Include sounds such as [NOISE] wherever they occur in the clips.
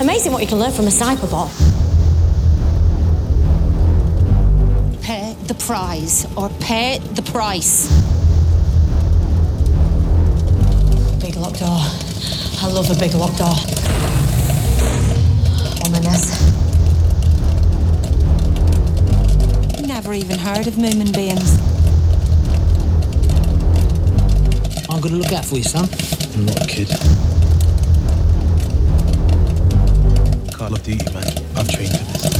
Amazing what you can learn from a sniper bot. Pay the prize or pay the price. Big locked door. I love a big locked door. Ominous. Never even heard of Moomin beings. I'm gonna look out for you, son. I'm not a kid. Call of Duty, man. I've trained for this.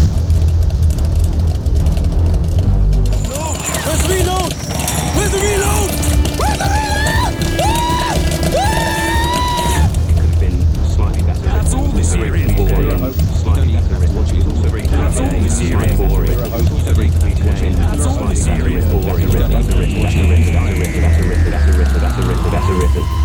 No! Where's the reload? Where's the reload? Where's the could have been slightly better. That's all this Very boring. Slightly better written, is also very That's all this very boring. Very cliche. That's all this Slightly very boring. Better written, better written, better written,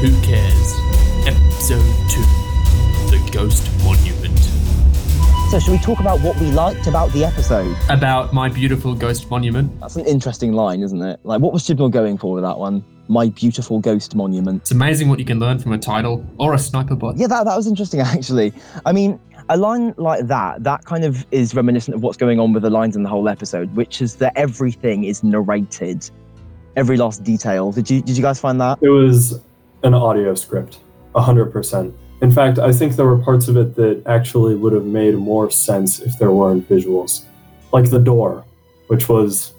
Who cares? Episode 2 The Ghost Monument. So, should we talk about what we liked about the episode? About my beautiful ghost monument. That's an interesting line, isn't it? Like, what was Chibnall going for with that one? My beautiful ghost monument. It's amazing what you can learn from a title or a sniper bot. Yeah, that, that was interesting, [LAUGHS] actually. I mean, a line like that, that kind of is reminiscent of what's going on with the lines in the whole episode, which is that everything is narrated, every last detail. Did you, did you guys find that? It was an audio script, 100%. In fact, I think there were parts of it that actually would have made more sense if there weren't visuals. Like the door, which was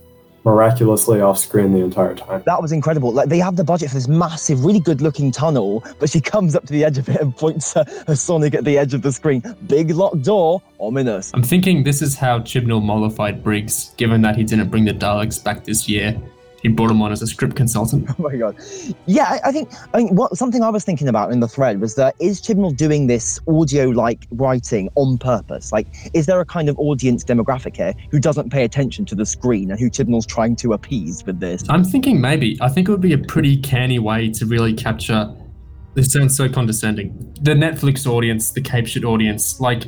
miraculously off screen the entire time. That was incredible. Like they have the budget for this massive, really good-looking tunnel, but she comes up to the edge of it and points her, her Sonic at the edge of the screen. Big locked door, ominous. I'm thinking this is how Chibnall mollified Briggs, given that he didn't bring the Daleks back this year. He brought him on as a script consultant. [LAUGHS] Oh my god. Yeah, I, think I mean what something I was thinking about in the thread was that is Chibnall doing this audio like writing on purpose? Like, is there a kind of audience demographic here who doesn't pay attention to the screen and who Chibnall's trying to appease with this? I'm thinking maybe. I think it would be a pretty canny way to really capture. This sounds so condescending. The Netflix audience, the Cape Shit audience. Like,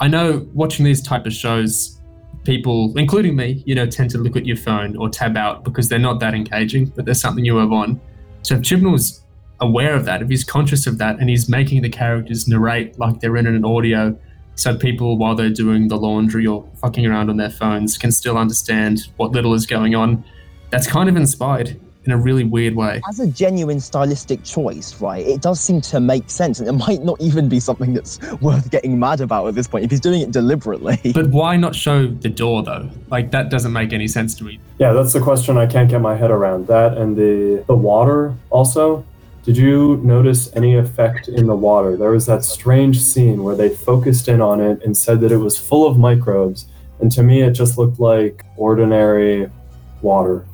I know watching these type of shows, people, including me, you know, tend to look at your phone or tab out because they're not that engaging, but there's something you have on. So if Chibnall's aware of that, if he's conscious of that, and he's making the characters narrate like they're in an audio, so people while they're doing the laundry or fucking around on their phones can still understand what little is going on. That's kind of inspired in a really weird way. As a genuine stylistic choice, right, it does seem to make sense. And it might not even be something that's worth getting mad about at this point if he's doing it deliberately. [LAUGHS] But why not show the door though? Like that doesn't make any sense to me. Yeah, that's the question I can't get my head around. That and the the water also. Did you notice any effect in the water? There was that strange scene where they focused in on it and said that it was full of microbes, and to me it just looked like ordinary water.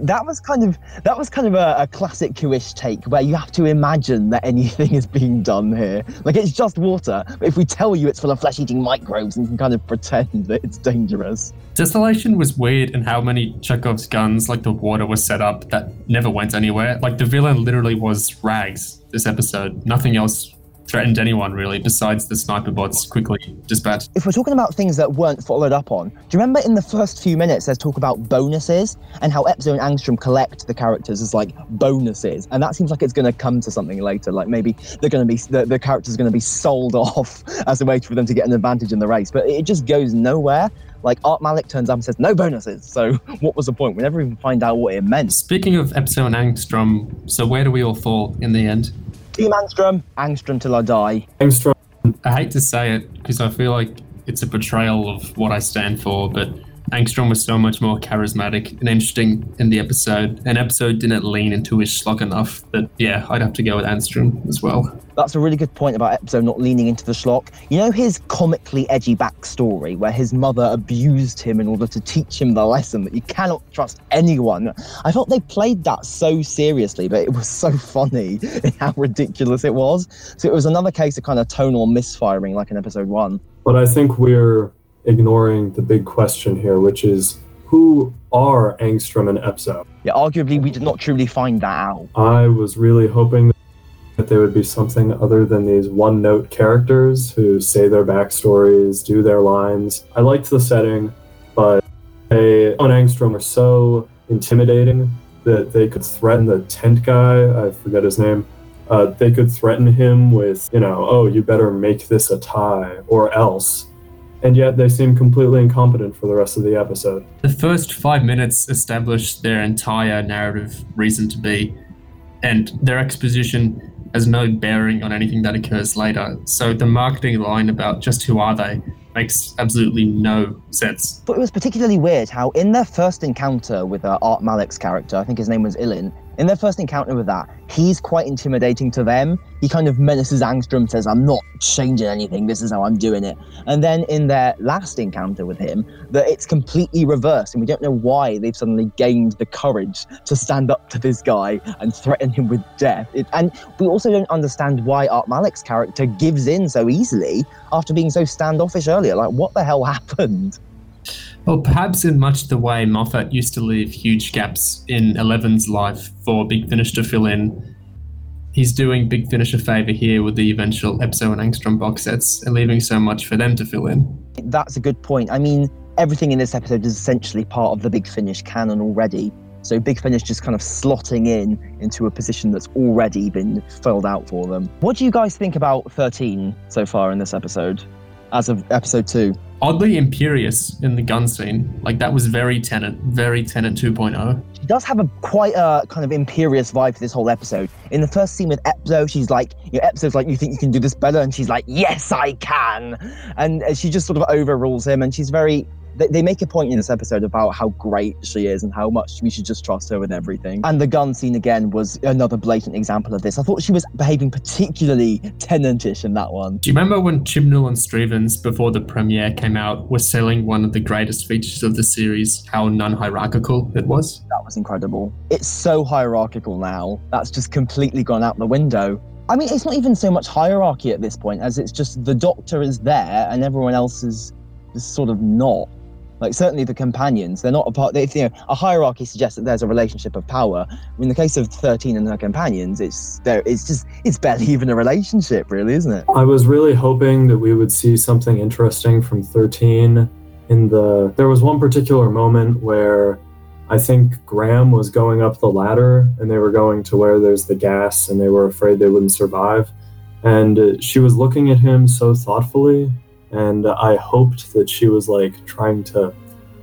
That was kind of that was kind of a, a classic Q-ish take where you have to imagine that anything is being done here. Like it's just water, but if we tell you it's full of flesh-eating microbes, you can kind of pretend that it's dangerous. Desolation was weird in how many Chekhov's guns, like the water, was set up that never went anywhere. Like the villain literally was rags this episode. Nothing else threatened anyone really, besides the sniper bots quickly dispatched. If we're talking about things that weren't followed up on, do you remember in the first few minutes there's talk about bonuses and how Epzo and Angstrom collect the characters as like bonuses, and that seems like it's going to come to something later. Like maybe they're going to be the, the characters are going to be sold [LAUGHS] off as a way for them to get an advantage in the race, but it just goes nowhere. Like Art Malik turns up and says no bonuses. So [LAUGHS] what was the point? We never even find out what it meant. Speaking of Epzo and Angstrom, so where do we all fall in the end? Team Angstrom, Angstrom till I die. Angstrom. I hate to say it because I feel like it's a betrayal of what I stand for, but Angstrom was so much more charismatic and interesting in the episode. An episode didn't lean into his schlock enough that, yeah, I'd have to go with Angstrom as well. That's a really good point about episode not leaning into the schlock. You know his comically edgy backstory where his mother abused him in order to teach him the lesson that you cannot trust anyone. I thought they played that so seriously, but it was so funny in how ridiculous it was. So it was another case of kind of tonal misfiring like in episode one. But I think we're ignoring the big question here, which is who are Angstrom and Epzo? Yeah, arguably we did not truly find that out. I was really hoping that they would be something other than these one note characters who say their backstories, do their lines. I liked the setting, but they and Angstrom are so intimidating that they could threaten the tent guy, I forget his name. Uh, they could threaten him with, you know, oh, you better make this a tie or else. And yet they seem completely incompetent for the rest of the episode. The first five minutes establish their entire narrative reason to be, and their exposition has no bearing on anything that occurs later. So the marketing line about just who are they makes absolutely no sense. But it was particularly weird how in their first encounter with uh, Art Malik's character, I think his name was Ilin, in their first encounter with that, he's quite intimidating to them. He kind of menaces Angstrom, says, I'm not changing anything, this is how I'm doing it. And then in their last encounter with him, that it's completely reversed, and we don't know why they've suddenly gained the courage to stand up to this guy and threaten him with death. It, and we also don't understand why Art Malik's character gives in so easily after being so standoffish earlier. Like, what the hell [LAUGHS] happened? Well, perhaps in much the way Moffat used to leave huge gaps in Eleven's life for Big Finish to fill in, he's doing Big Finish a favour here with the eventual Epzo and Angstrom box sets and leaving so much for them to fill in. That's a good point. I mean, everything in this episode is essentially part of the Big Finish canon already. So Big Finish just kind of slotting in into a position that's already been filled out for them. What do you guys think about 13 so far in this episode, as of episode two? Oddly imperious in the gun scene. Like that was very Tennant, very Tennant 2.0. She does have a quite a kind of imperious vibe for this whole episode. In the first scene with Epzo, she's like, you know, Epzo's like, you think you can do this better? And she's like, yes, I can. And uh, she just sort of overrules him. And she's very, they, they make a point in this episode about how great she is and how much we should just trust her with everything. And the gun scene again was another blatant example of this. I thought she was behaving particularly Tennantish in that one. Do you remember when Chibnall and Strevens, before the premiere came out, were selling one of the greatest features of the series, how non hierarchical it was? That was incredible. It's so hierarchical now. That's just completely gone out the window. I mean, it's not even so much hierarchy at this point as it's just the doctor is there and everyone else is just sort of not. Like certainly the companions, they're not a part. If you know, a hierarchy suggests that there's a relationship of power. In the case of thirteen and her companions, it's there. It's just it's barely [LAUGHS] even a relationship, really, isn't it? I was really hoping that we would see something interesting from 13 in the there was one particular moment where I think Graham was going up the ladder and they were going to where there's the gas and they were afraid they wouldn't survive and she was looking at him so thoughtfully and I hoped that she was like trying to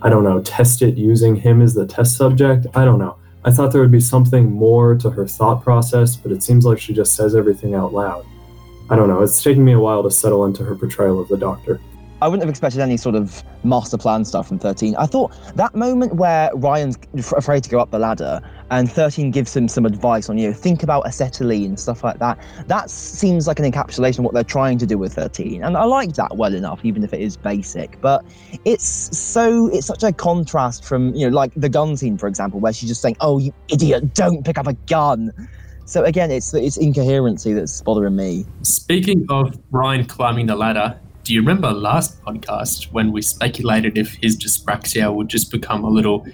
I don't know test it using him as the test subject. I don't know. I thought there would be something more to her thought process but it seems like she just says everything out loud. I don't know. It's taking me a while to settle into her portrayal of the doctor I wouldn't have expected any sort of master plan stuff from 13. I thought that moment where Ryan's afraid to go up the ladder and 13 gives him some advice on, you know, think about acetylene, stuff like that. That seems like an encapsulation of what they're trying to do with 13. And I like that well enough, even if it is basic. But it's so, it's such a contrast from, you know, like the gun scene, for example, where she's just saying, oh, you idiot, don't pick up a gun. So again, it's it's incoherency that's bothering me. Speaking of Ryan climbing the ladder, do you remember last podcast when we speculated if his dyspraxia would just become a little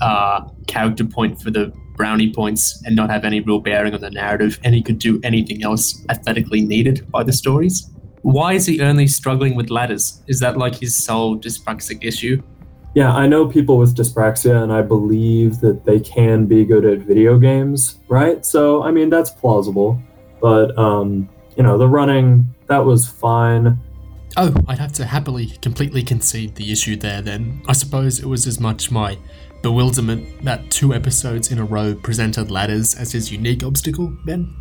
uh, character point for the brownie points and not have any real bearing on the narrative, and he could do anything else aesthetically needed by the stories? Why is he only struggling with ladders? Is that like his sole dyspraxic issue? Yeah, I know people with dyspraxia, and I believe that they can be good at video games, right? So, I mean, that's plausible. But, um, you know, the running, that was fine. Oh, I'd have to happily completely concede the issue there then. I suppose it was as much my bewilderment that two episodes in a row presented ladders as his unique obstacle then.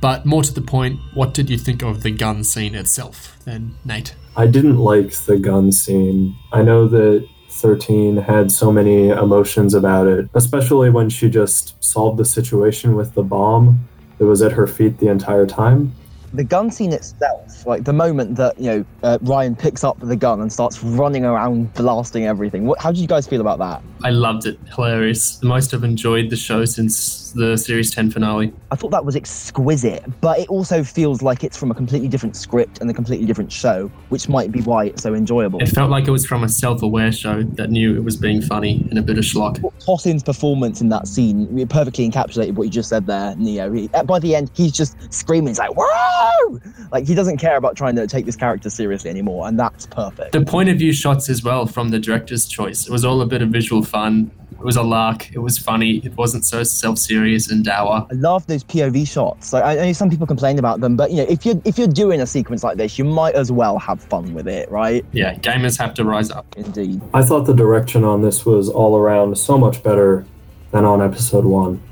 But more to the point, what did you think of the gun scene itself then, Nate? I didn't like the gun scene. I know that 13 had so many emotions about it, especially when she just solved the situation with the bomb that was at her feet the entire time. The gun scene itself, like the moment that you know uh, Ryan picks up the gun and starts running around blasting everything. What, how did you guys feel about that? I loved it. Hilarious. The most I've enjoyed the show since the series 10 finale. I thought that was exquisite, but it also feels like it's from a completely different script and a completely different show, which might be why it's so enjoyable. It felt like it was from a self aware show that knew it was being funny and a bit of schlock. Tosin's performance in that scene perfectly encapsulated what you just said there, Neo. He, by the end, he's just screaming, he's like, whoa! Like, he doesn't care about trying to take this character seriously anymore, and that's perfect. The point of view shots as well from the director's choice. It was all a bit of visual fun. It was a lark. It was funny. It wasn't so self-serious and dour. I love those POV shots. Like, I know some people complain about them, but you know, if you're if you're doing a sequence like this, you might as well have fun with it, right? Yeah, gamers have to rise up. Indeed. I thought the direction on this was all around so much better than on episode one.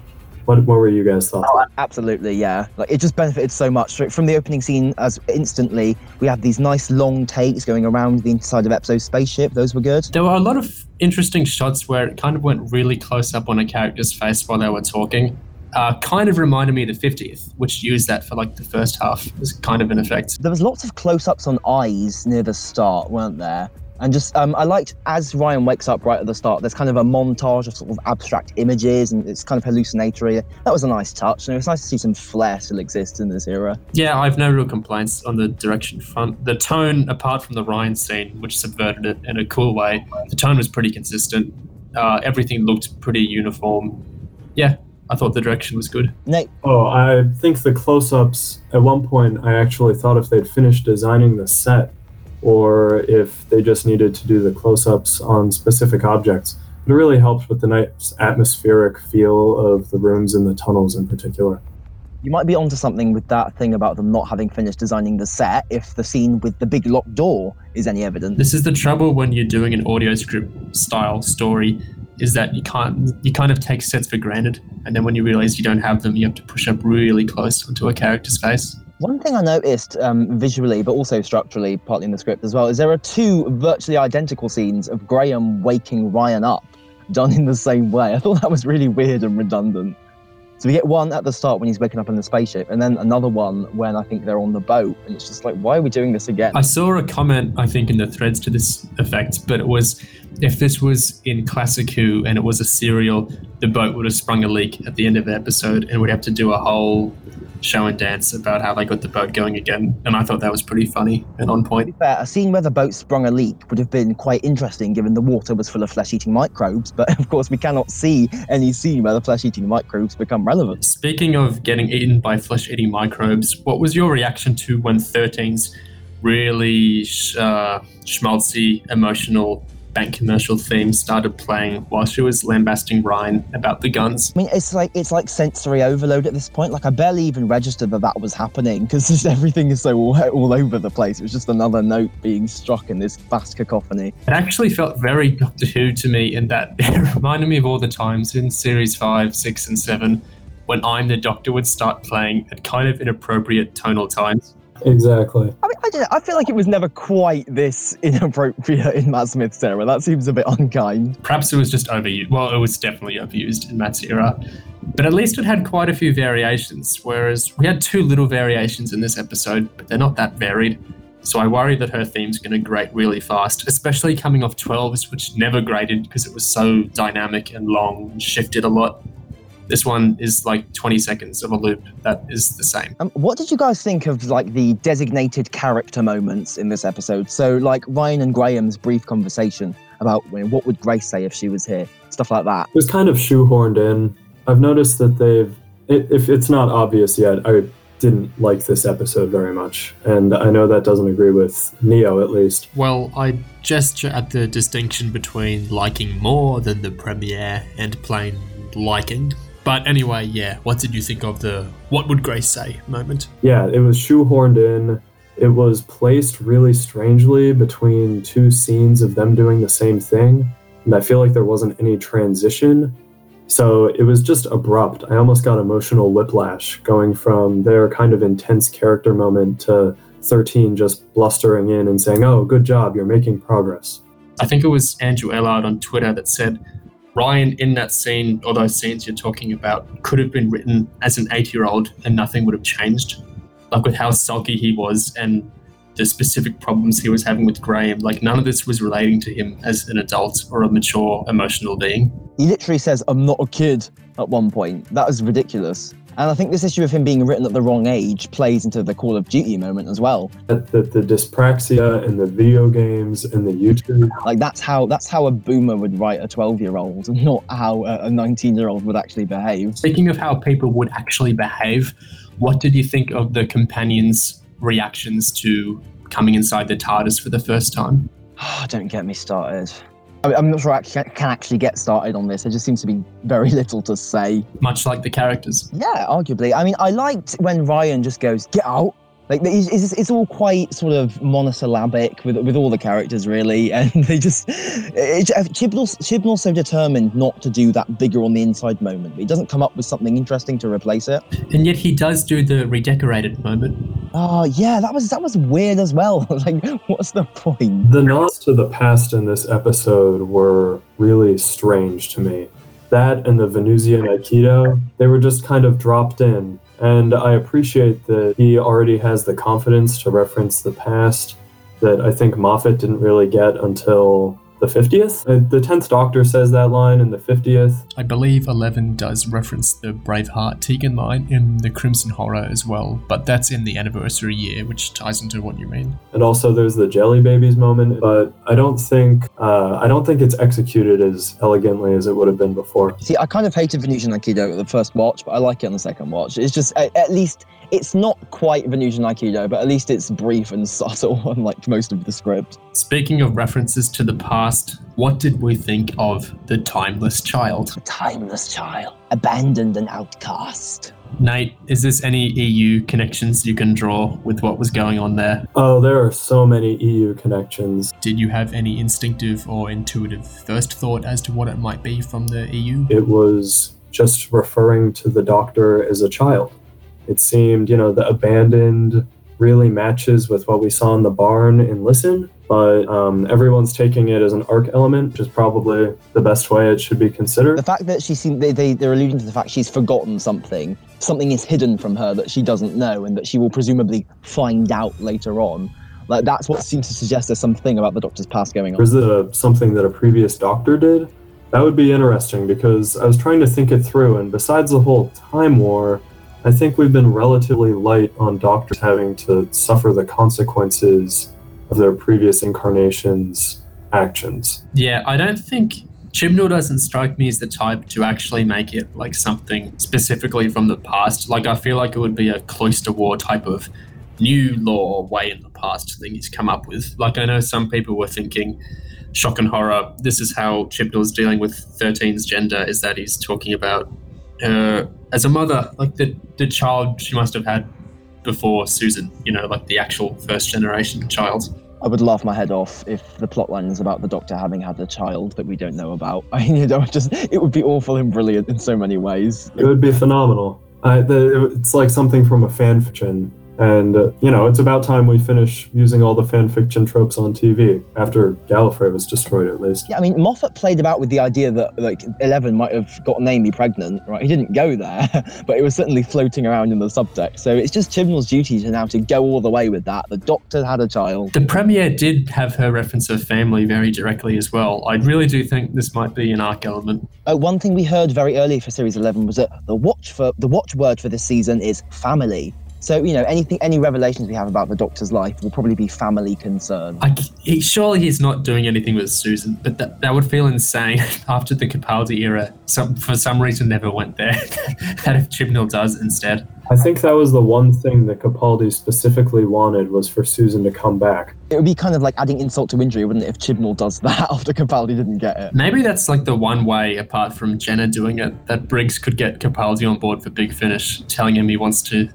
What, what were you guys thoughts? Oh, absolutely, yeah. Like it just benefited so much Straight from the opening scene. As instantly, we have these nice long takes going around the inside of Epzo's spaceship. Those were good. There were a lot of interesting shots where it kind of went really close up on a character's face while they were talking. Uh, kind of reminded me of the 50th, which used that for like the first half. It was kind of an effect. There was lots of close-ups on eyes near the start, weren't there? And just, um, I liked as Ryan wakes up right at the start. There's kind of a montage of sort of abstract images, and it's kind of hallucinatory. That was a nice touch, and it was nice to see some flair still exist in this era. Yeah, I've no real complaints on the direction front. The tone, apart from the Ryan scene, which subverted it in a cool way, the tone was pretty consistent. Uh, everything looked pretty uniform. Yeah, I thought the direction was good. Nate, Oh, I think the close ups, at one point, I actually thought if they'd finished designing the set, or if they just needed to do the close ups on specific objects, it really helped with the nice atmospheric feel of the rooms and the tunnels in particular. you might be onto something with that thing about them not having finished designing the set. If the scene with the big locked door is any evidence. This is the trouble when you're doing an audio script style story, is that you can't you kind of take sets for granted, and then when you realize you don't have them, you have to push up really close onto a character's face. One thing I noticed um, visually, but also structurally, partly in the script as well, is there are two virtually identical scenes of Graham waking Ryan up, done in the same way. I thought that was really weird and redundant. So we get one at the start when he's waking up in the spaceship, and then another one when I think they're on the boat, and it's just like, why are we doing this again? I saw a comment, I think, in the threads to this effect, but it was if this was in Classic Who and it was a serial, the boat would have sprung a leak at the end of the episode and we'd have to do a whole show and dance about how they got the boat going again. And I thought that was pretty funny and on point. fair, a scene where the boat sprung a leak would have been quite interesting given the water was full of flesh eating microbes, but [LAUGHS] of course we cannot see any scene where the flesh eating microbes become relevant. Speaking of getting eaten by flesh eating microbes, what was your reaction to when 13's really sh- uh, schmaltzy, emotional commercial theme started playing while she was lambasting Ryan about the guns? I mean, it's like it's like sensory overload at this point. Like I barely even registered that that was happening because [LAUGHS] everything is so all, all over the place. It was just another note being struck in this vast cacophony. It actually felt very Doctor Who to me in that [LAUGHS] it reminded me of all the times in series 5, 6, and 7 when I'm the Doctor would start playing at kind of inappropriate tonal times. Exactly. I mean, I don't. I feel like it was never quite this inappropriate in Matt Smith's era. That seems a bit unkind. Perhaps it was just overused. Well, it was definitely overused in Matt's era. But at least it had quite a few variations, whereas we had two little variations in this episode, but they're not that varied. So I worry that her theme's going to grate really fast, especially coming off 12s, which never grated because it was so dynamic and long and shifted a lot. This one is like 20 seconds of a loop that is the same. Um, what did you guys think of like the designated character moments in this episode? So like Ryan and Graham's brief conversation about you know, what would Grace say if she was here, stuff like that. It was kind of shoehorned in. I've noticed that they've, it, if it's not obvious yet, I didn't like this episode very much. And I know that doesn't agree with Neo, at least. Well, I gesture at the distinction between liking more than the premiere and plain liking. But anyway, yeah, what did you think of the what would Grace say moment? Yeah, it was shoehorned in. It was placed really strangely between two scenes of them doing the same thing. And I feel like there wasn't any transition. So it was just abrupt. I almost got emotional whiplash going from their kind of intense character moment to 13 just blustering in and saying, Oh, good job, you're making progress. I think it was Andrew Ellard on Twitter that said Ryan in that scene or those scenes you're talking about could have been written as an eight year old and nothing would have changed. Like with how sulky he was and the specific problems he was having with Graham. Like none of this was relating to him as an adult or a mature emotional being. He literally says, I'm not a kid at one point. That is ridiculous. And I think this issue of him being written at the wrong age plays into the Call of Duty moment as well. That the, the dyspraxia and the video games and the YouTube. Like that's how that's how a boomer would write a 12 year old, and not how a 19 year old would actually behave. Speaking of how people would actually behave, what did you think of the companions' reactions to coming inside the TARDIS for the first time? [SIGHS] Don't get me started. I'm not sure I can actually get started on this. There just seems to be very [LAUGHS] little to say. Much like the characters. Yeah, arguably. I mean, I liked when Ryan just goes, "Get out." Like it's, it's, it's all quite sort of monosyllabic with with all the characters really, [LAUGHS] and they just it, Chibnall's, Chibnall's so determined not to do that bigger on the inside moment. He doesn't come up with something interesting to replace it. And yet he does do the redecorated moment. Oh yeah, that was that was weird as well. [LAUGHS] like, what's the point? The nods to the past in this episode were really strange to me. That and the Venusian Aikido, they were just kind of dropped in. And I appreciate that he already has the confidence to reference the past that I think Moffat didn't really get until the 50th. Uh, The 10th Doctor says that line in the 50th. I believe Eleven does reference the Braveheart Tegan line in the Crimson Horror as well, but that's in the anniversary year, which ties into what you mean. And also there's the Jelly Babies moment, but I don't think uh, I don't think it's executed as elegantly as it would have been before. See, I kind of hated Venusian Aikido at the first watch, but I like it on the second watch. It's just at, at least it's not quite Venusian Aikido, but at least it's brief and [LAUGHS] subtle, unlike most of the script. Speaking of references to the past, what did we think of the timeless child? A timeless child, abandoned and outcast. Nate, is this any EU connections you can draw with what was going on there? Oh, there are so many EU connections. Did you have any instinctive or intuitive first thought as to what it might be from the EU? It was just referring to the doctor as a child. It seemed, you know, the abandoned really matches with what we saw in the barn in Listen, but um, everyone's taking it as an arc element, which is probably the best way it should be considered. The fact that she seems they, they they're alluding to the fact she's forgotten something, something is hidden from her that she doesn't know, and that she will presumably find out later on. Like that's what seems to suggest there's something about the Doctor's past going Or on. is it a, something that a previous doctor did? That would be interesting because I was trying to think it through, and besides the whole time war, I think we've been relatively light on doctors having to suffer the consequences of their previous incarnations' actions. Yeah, I don't think Chibnall doesn't strike me as the type to actually make it like something specifically from the past. Like I feel like it would be a cloister war type of new law way in the past thing he's come up with. Like I know some people were thinking shock and horror. This is how Chibnall's dealing with 13's gender is that he's talking about her as a mother, like the the child she must have had before Susan, you know, like the actual first generation child. I would laugh my head off if the plotline is about the Doctor having had a child that we don't know about. [LAUGHS] I mean, you know, just it would be awful and brilliant in so many ways. It would be phenomenal. I, the, it's like something from a fan fiction. And, uh, you know, it's about time we finish using all the fan fiction tropes on TV after Gallifrey was destroyed, at least. Yeah, I mean, Moffat played about with the idea that like Eleven might have gotten Amy pregnant, right? He didn't go there, [LAUGHS] but it was certainly floating around in the subtext. So it's just Chibnall's duty to now to go all the way with that. The Doctor had a child. The premiere did have her reference her family very directly as well. I really do think this might be an arc element. Uh, one thing we heard very early for Series Eleven was that the watch for the watchword for this season is family. So you know, anything, any revelations we have about the Doctor's life will probably be family concern. I, he, surely he's not doing anything with Susan, but that, that would feel insane [LAUGHS] after the Capaldi era. Some, for some reason, never went there. [LAUGHS] that if Chibnall does instead. I think that was the one thing that Capaldi specifically wanted was for Susan to come back. It would be kind of like adding insult to injury, wouldn't it, if Chibnall does that [LAUGHS] after Capaldi didn't get it? Maybe that's like the one way, apart from Jenna doing it, that Briggs could get Capaldi on board for Big Finish, telling him he wants to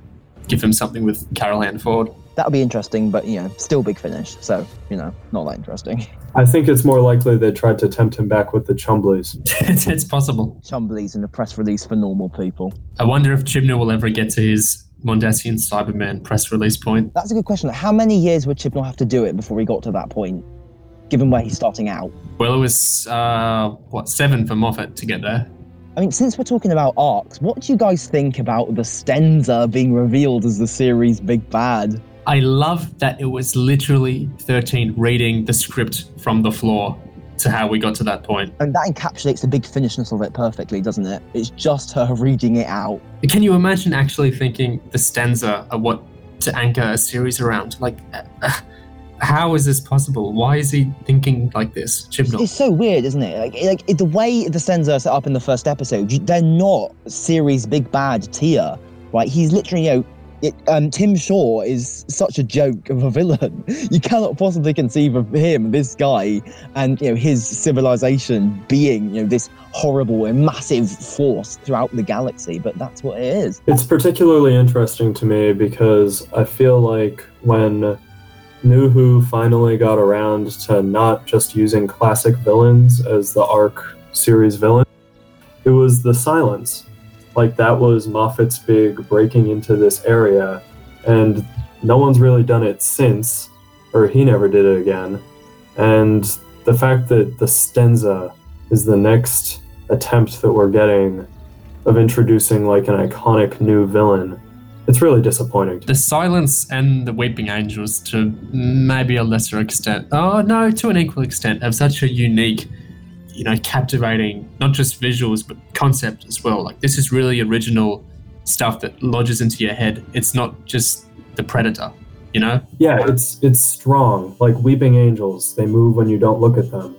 give him something with Carole Ann Ford. That would be interesting, but you know, still big finish. So you know, not that interesting. I think it's more likely they tried to tempt him back with the Chumblies. [LAUGHS] it's, it's possible. Chumblies in a press release for normal people. I wonder if Chibnall will ever get to his Mondasian Cyberman press release point. That's a good question. How many years would Chibnall have to do it before he got to that point, given where he's starting out? Well, it was, uh, what, seven for Moffat to get there. I mean, since we're talking about arcs, what do you guys think about the Stenza being revealed as the series' big bad? I love that it was literally 13 reading the script from the floor to how we got to that point. And that encapsulates the big finishness of it perfectly, doesn't it? It's just her reading it out. Can you imagine actually thinking the Stenza are what to anchor a series around? Like, uh, how is this possible? Why is he thinking like this, Chibnall? It's so weird, isn't it? Like, like it- the way the Stenza are set up in the first episode, you- they're not series big bad tier, right? He's literally, you know, it, um, Tim Shaw is such a joke of a villain. [LAUGHS] You cannot possibly conceive of him, this guy, and you know his civilization being, you know, this horrible and massive force throughout the galaxy. But that's what it is. It's particularly interesting to me because I feel like when Who finally got around to not just using classic villains as the Arc series villain, it was the Silence. Like that was Moffat's big breaking into this area, and no one's really done it since, or he never did it again. And the fact that the Stenza is the next attempt that we're getting of introducing like an iconic new villain. It's really disappointing. The silence and the weeping angels, to maybe a lesser extent, oh no, to an equal extent, have such a unique, you know, captivating, not just visuals, but concept as well. Like, this is really original stuff that lodges into your head. It's not just the predator, you know? Yeah, it's it's strong. Like weeping angels, they move when you don't look at them.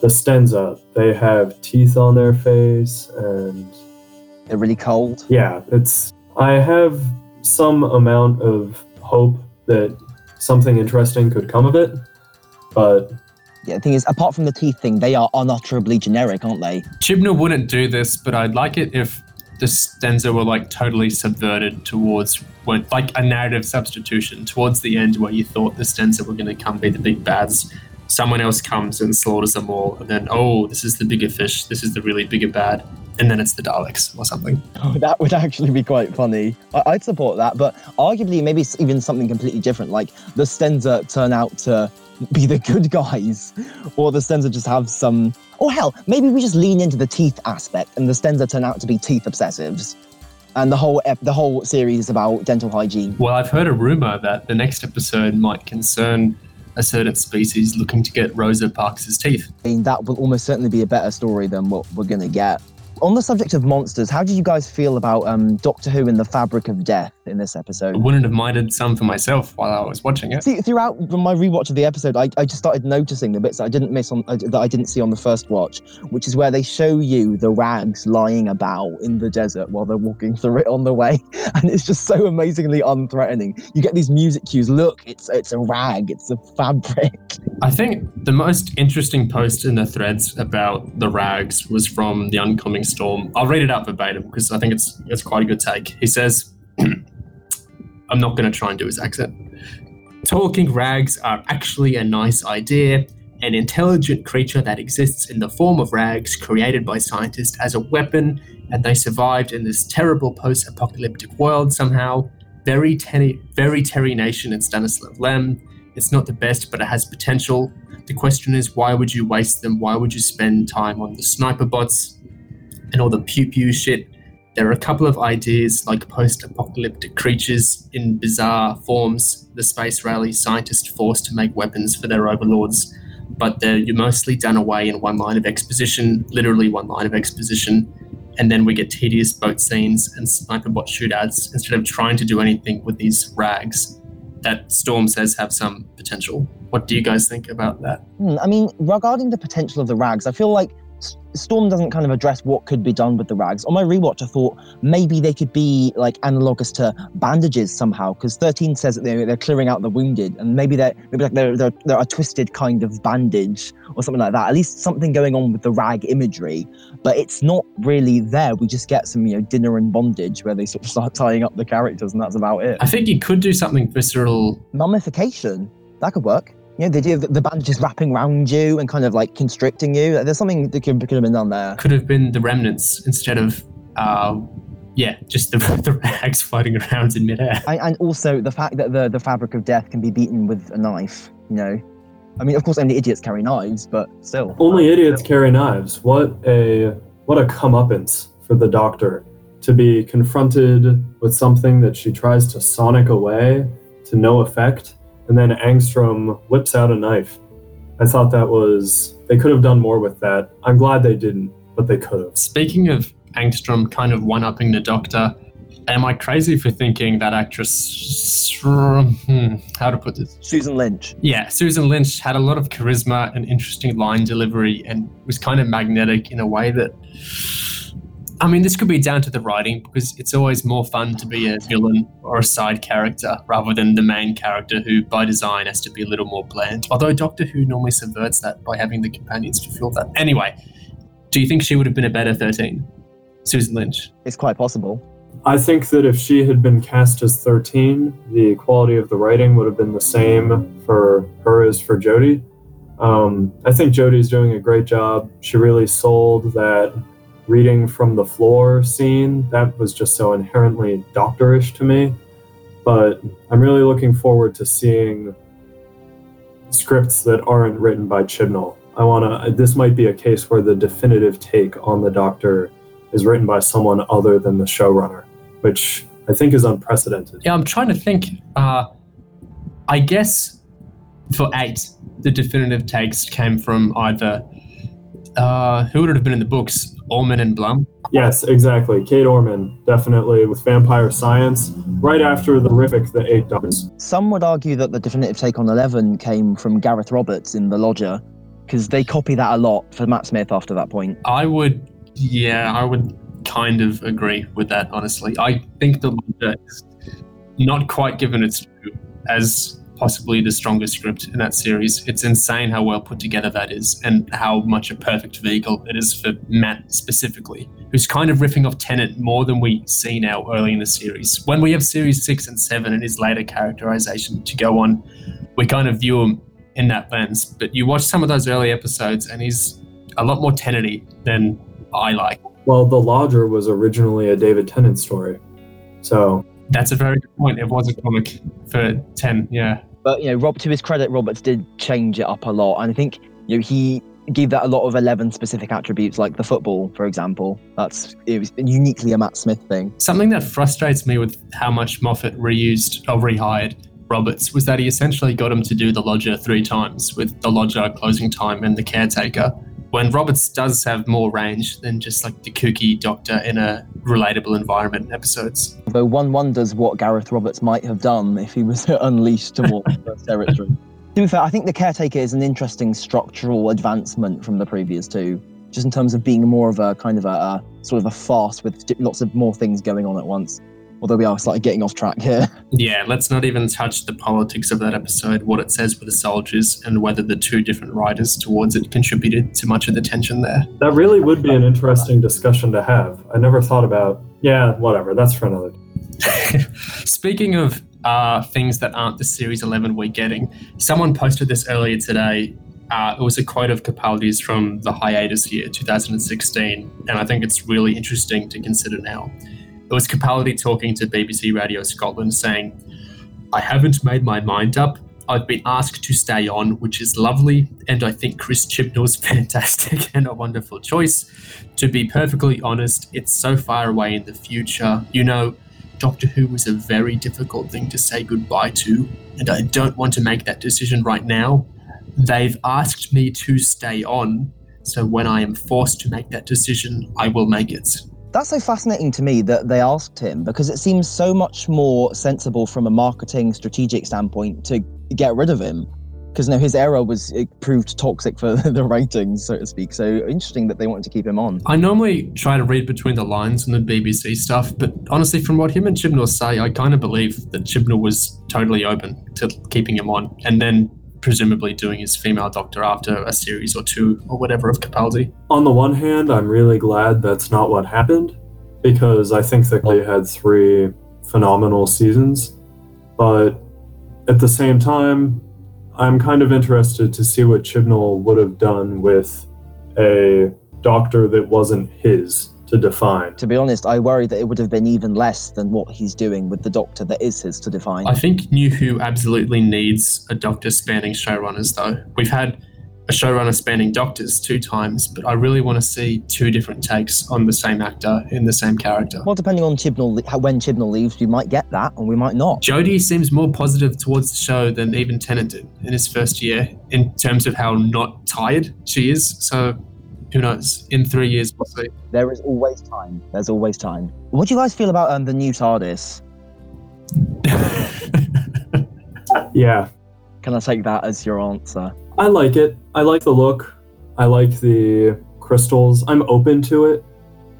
The Stenza, they have teeth on their face and They're really cold. yeah, it's I have some amount of hope that something interesting could come of it, but Yeah, the thing is, apart from the teeth thing, they are unutterably generic, aren't they? Chibnall wouldn't do this, but I'd like it if the Stenza were like totally subverted towards what, like a narrative substitution towards the end where you thought the Stenza were going to come be the big bads. Someone else comes and slaughters them all, and then, oh, this is the bigger fish, this is the really bigger bad, and then it's the Daleks or something. Oh, that would actually be quite funny. I- I'd support that, but arguably, maybe it's even something completely different. Like the Stenza turn out to be the good guys, or the Stenza just have some. Or hell, maybe we just lean into the teeth aspect, and the Stenza turn out to be teeth obsessives, and the whole ep- the whole series is about dental hygiene. Well, I've heard a rumor that the next episode might concern a certain species looking to get Rosa Parks' teeth. I mean, that will almost certainly be a better story than what we're gonna get. On the subject of monsters, how did you guys feel about um, Doctor Who and the Fabric of Death in this episode? I wouldn't have minded some for myself while I was watching it. See, throughout my rewatch of the episode, I, I just started noticing the bits that I didn't miss on uh, that I didn't see on the first watch, which is where they show you the rags lying about in the desert while they're walking [LAUGHS] through it on the way, [LAUGHS] and it's just so amazingly unthreatening. You get these music cues. Look, it's it's a rag, it's a fabric. I think the most interesting post in the threads about the rags was from the oncoming storm. I'll read it out verbatim because I think it's it's quite a good take. He says, [CLEARS THROAT] "I'm not going to try and do his accent. Talking rags are actually a nice idea." An intelligent creature that exists in the form of rags, created by scientists as a weapon, and they survived in this terrible post-apocalyptic world somehow. Very, Terry, very Terry Nation and Stanislav Lem. It's not the best, but it has potential. The question is, why would you waste them? Why would you spend time on the sniper bots and all the pew pew shit? There are a couple of ideas like post apocalyptic creatures in bizarre forms, the space rally scientist forced to make weapons for their overlords, but they're mostly done away in one line of exposition, literally one line of exposition. And then we get tedious boat scenes and sniper bot shootouts instead of trying to do anything with these rags that Storm says have some potential. What do you guys think about that? Hmm, I mean, regarding the potential of the rags, I feel like Storm doesn't kind of address what could be done with the rags. On my rewatch, I thought maybe they could be like analogous to bandages somehow, because 13 says that they're, they're clearing out the wounded, and maybe they're maybe like they're, they're they're a twisted kind of bandage or something like that. At least something going on with the rag imagery, but it's not really there. We just get some you know dinner and bondage where they sort of start tying up the characters, and that's about it. I think you could do something visceral. Mummification that could work. You know, the idea that the bandages wrapping around you and kind of like constricting you. There's something that could, could have been done there. Could have been the remnants instead of, uh, yeah, just the, [LAUGHS] the rags floating around in midair. And, and also the fact that the, the fabric of death can be beaten with a knife, you know. I mean, of course, only idiots carry knives, but still. Only idiots carry knives. What a what a comeuppance for the doctor to be confronted with something that she tries to sonic away, to no effect, and then Angstrom whips out a knife. I thought that was they could have done more with that. I'm glad they didn't, but they could have. Speaking of Angstrom kind of one upping the Doctor, am I crazy for thinking that actress. Hmm, how to put this? Susan Lynch. Yeah, Susan Lynch had a lot of charisma and interesting line delivery and was kind of magnetic in a way that. I mean, this could be down to the writing because it's always more fun to be a villain or a side character rather than the main character who, by design, has to be a little more bland. Although Doctor Who normally subverts that by having the companions fulfill that. Anyway, do you think she would have been a better 13? Susan Lynch. It's quite possible. I think that if she had been cast as 13, the quality of the writing would have been the same for her as for Jodie. Um, I think Jodie's doing a great job. She really sold that reading from the floor scene. That was just so inherently doctorish to me. But I'm really looking forward to seeing scripts that aren't written by Chibnall. I want to, this might be a case where the definitive take on the Doctor is written by someone other than the showrunner, which I think is unprecedented. Yeah, I'm trying to think. Uh, I guess for eight, the definitive takes came from either uh, who would it have been in the books? Orman and Blum. Yes, exactly. Kate Orman, definitely with Vampire Science, right after the horrific The Eight Doctors. Some would argue that the definitive take on Eleven came from Gareth Roberts in The Lodger, because they copy that a lot for Matt Smith after that point. I would, yeah, I would kind of agree with that, honestly. I think the Lodger is not quite given its due as possibly the strongest script in that series. It's insane how well put together that is and how much a perfect vehicle it is for Matt specifically, who's kind of riffing off Tennant more than we see now early in the series. When we have series six and seven and his later characterization to go on, we kind of view him in that lens. But you watch some of those early episodes and he's a lot more Tennant than I like. Well, The Lodger was originally a David Tennant story. So that's a very good point. It was a comic for 10, yeah. But you know, Rob, to his credit, Roberts did change it up a lot, and I think you know he gave that a lot of eleven specific attributes, like the football, for example. That's it was uniquely a Matt Smith thing. Something that frustrates me with how much Moffat reused or rehired Roberts was that he essentially got him to do the Lodger three times, with the Lodger closing time and the caretaker when Roberts does have more range than just like the kooky doctor in a relatable environment episodes. Though one wonders what Gareth Roberts might have done if he was [LAUGHS] unleashed towards first territory. [LAUGHS] To be fair, I think the caretaker is an interesting structural advancement from the previous two, just in terms of being more of a kind of a, a sort of a farce with lots of more things going on at once although we are slightly getting off track here. [LAUGHS] Yeah, let's not even touch the politics of that episode, what it says with the soldiers, and whether the two different writers towards it contributed to much of the tension there. That really would be an interesting discussion to have. I never thought about, yeah, whatever, that's for another. [LAUGHS] Speaking of uh, things that aren't the Series 11 we're getting, someone posted this earlier today. Uh, it was a quote of Capaldi's from the hiatus year, 2016, and I think it's really interesting to consider now. It was Capaldi talking to BBC Radio Scotland saying, I haven't made my mind up. I've been asked to stay on, which is lovely, and I think Chris Chibnall's [LAUGHS] fantastic and a wonderful choice. To be perfectly honest, it's so far away in the future. You know, Doctor Who was a very difficult thing to say goodbye to, and I don't want to make that decision right now. They've asked me to stay on, so when I am forced to make that decision, I will make it. That's so fascinating to me that they asked him because it seems so much more sensible from a marketing strategic standpoint to get rid of him. Because you his era was it proved toxic for [LAUGHS] the ratings, so to speak. So interesting that they wanted to keep him on. I normally try to read between the lines in the BBC stuff, but honestly, from what him and Chibnall say, I kind of believe that Chibnall was totally open to keeping him on. And then presumably doing his female doctor after a series or two or whatever of Capaldi. On the one hand, I'm really glad that's not what happened because I think that they had three phenomenal seasons. But at the same time, I'm kind of interested to see what Chibnall would have done with a doctor that wasn't his to define. To be honest, I worry that it would have been even less than what he's doing with the Doctor that is his to define. I think New Who absolutely needs a Doctor spanning showrunners, though. We've had a showrunner spanning doctors two times, but I really want to see two different takes on the same actor in the same character. Well, depending on Chibnall, when Chibnall leaves, we might get that, and we might not. Jodie seems more positive towards the show than even Tennant did in his first year in terms of how not tired she is. So who knows? In three years, we'll see. There is always time. There's always time. What do you guys feel about um, the new TARDIS? [LAUGHS] Yeah, Can I take that as your answer? I like it. I like the look. I like the crystals. I'm open to it.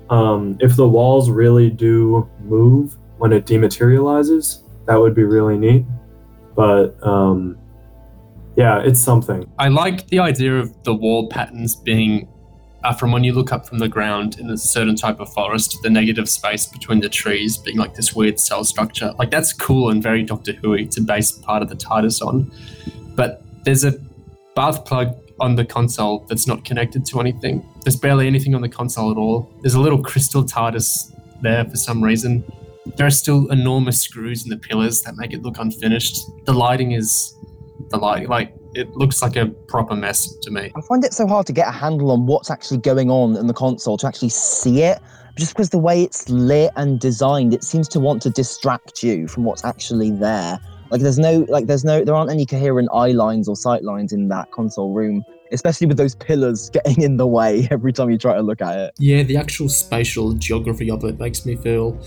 Um, if the walls really do move when it dematerializes, that would be really neat. But um, yeah, it's something. I like the idea of the wall patterns being uh, from when you look up from the ground in a certain type of forest, the negative space between the trees being like this weird cell structure. Like that's cool and very Doctor Who to base part of the TARDIS on. But there's a bath plug on the console that's not connected to anything. There's barely anything on the console at all. There's a little crystal TARDIS there for some reason. There are still enormous screws in the pillars that make it look unfinished. The lighting is the light like it looks like a proper mess to me. I find it so hard to get a handle on what's actually going on in the console to actually see it. Just because the way it's lit and designed, it seems to want to distract you from what's actually there. Like there's no like there's no there aren't any coherent eye lines or sight lines in that console room, especially with those pillars [LAUGHS] getting in the way every time you try to look at it. Yeah, the actual spatial geography of it makes me feel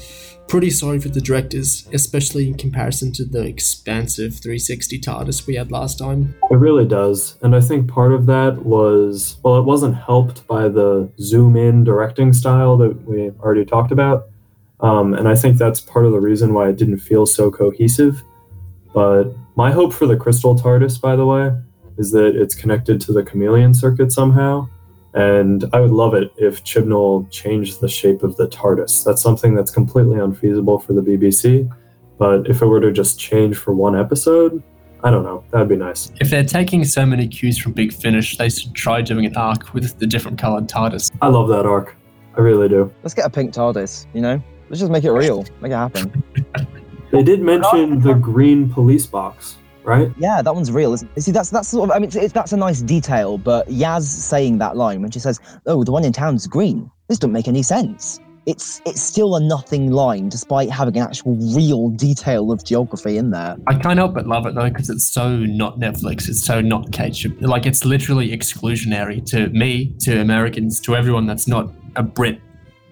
pretty sorry for the directors, especially in comparison to the expansive 360 TARDIS we had last time. It really does. And I think part of that was, well, it wasn't helped by the zoom in directing style that we already talked about. Um, and I think that's part of the reason why it didn't feel so cohesive. But my hope for the Crystal TARDIS, by the way, is that it's connected to the chameleon circuit somehow. And I would love it if Chibnall changed the shape of the TARDIS. That's something that's completely unfeasible for the BBC. But if it were to just change for one episode, I don't know. That'd be nice. If they're taking so many cues from Big Finish, they should try doing an arc with the different colored TARDIS. I love that arc. I really do. Let's get a pink TARDIS, you know? Let's just make it real. Make it happen. They did mention the green police box, right? Yeah, that one's real. Isn't it? See, that's that's sort of. I mean, it's, it's, that's a nice detail. But Yaz saying that line when she says, "Oh, the one in town's green," this doesn't make any sense. It's it's still a nothing line, despite having an actual real detail of geography in there. I can't help but love it though because it's so not Netflix. It's so not Kate. Like it's literally exclusionary to me, to Americans, to everyone that's not a Brit,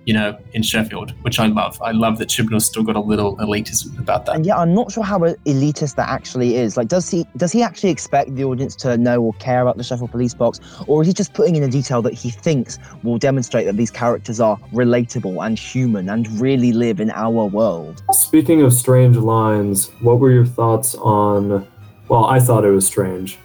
you know, in Sheffield, which I love. I love that Chibnall's still got a little elitism about that. And yeah, I'm not sure how elitist that actually is. Like, does he does he actually expect the audience to know or care about the Sheffield Police Box, or is he just putting in a detail that he thinks will demonstrate that these characters are relatable and human and really live in our world? Speaking of strange lines, what were your thoughts on? Well, I thought it was strange.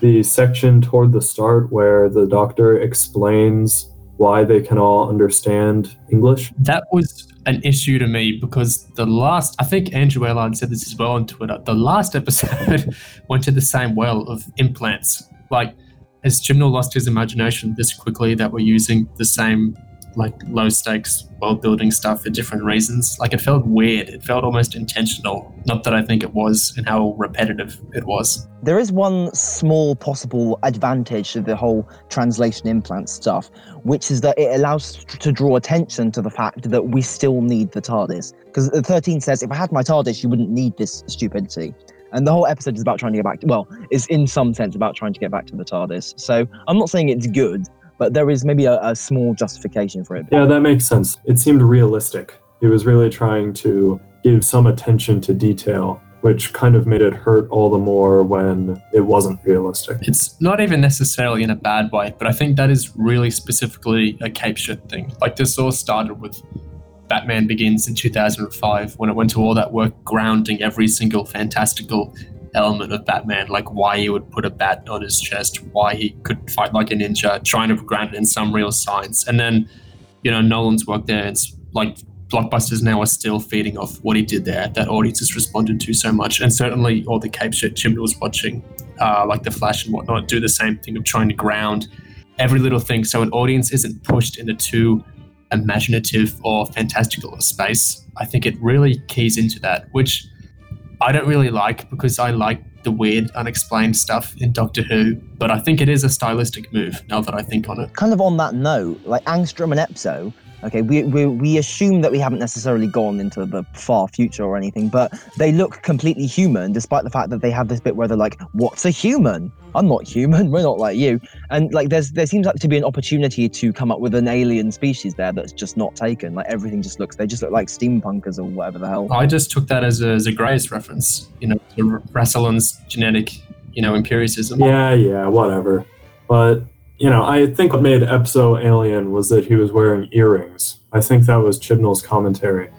The section toward the start where the doctor explains why they can all understand English. That was an issue to me because the last, I think Andrew Ellard said this as well on Twitter, the last episode [LAUGHS] went to the same well of implants. Like, has Chibnall lost his imagination this quickly that we're using the same, like, low stakes world building stuff for different reasons? Like, it felt weird. It felt almost intentional. Not that I think it was, and how repetitive it was. There is one small possible advantage of the whole translation implant stuff, which is that it allows to draw attention to the fact that we still need the TARDIS. Because the 13 says, if I had my TARDIS, you wouldn't need this stupidity. And the whole episode is about trying to get back to, well, is in some sense about trying to get back to the TARDIS. So I'm not saying it's good, but there is maybe a, a small justification for it. Yeah, that makes sense. It seemed realistic. It was really trying to give some attention to detail, which kind of made it hurt all the more when it wasn't realistic. It's not even necessarily in a bad way, but I think that is really specifically a Cape Shit thing. Like this all started with Batman Begins in 2005 when it went to all that work grounding every single fantastical element of Batman, like why he would put a bat on his chest, why he could fight like a ninja, trying to ground it in some real science. And then, you know, Nolan's work there, it's like blockbusters now are still feeding off what he did there that audiences responded to so much. And certainly all the Cape Shit Chimney was watching, uh, like The Flash and whatnot, do the same thing of trying to ground every little thing so an audience isn't pushed into too imaginative or fantastical a space. I think it really keys into that, which I don't really like because I like the weird, unexplained stuff in Doctor Who, but I think it is a stylistic move now that I think on it. Kind of on that note, like Angstrom and Epzo, okay, we, we, we assume that we haven't necessarily gone into the far future or anything, but they look completely human despite the fact that they have this bit where they're like, what's a human? I'm not human, [LAUGHS] we're not like you. And like there's there seems like to be an opportunity to come up with an alien species there that's just not taken. Like everything just looks they just look like steampunkers or whatever the hell. I just took that as a, as a Gray's reference, you know, to Rassilon's genetic, you know, empiricism. Yeah, yeah, whatever. But you know, I think what made Epzo alien was that he was wearing earrings. I think that was Chibnall's commentary.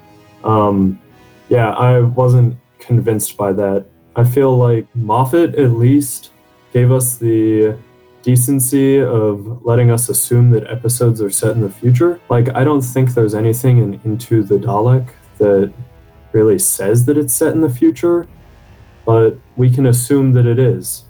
Um, yeah, I wasn't convinced by that. I feel like Moffat at least gave us the decency of letting us assume that episodes are set in the future. Like, I don't think there's anything in Into the Dalek that really says that it's set in the future, but we can assume that it is.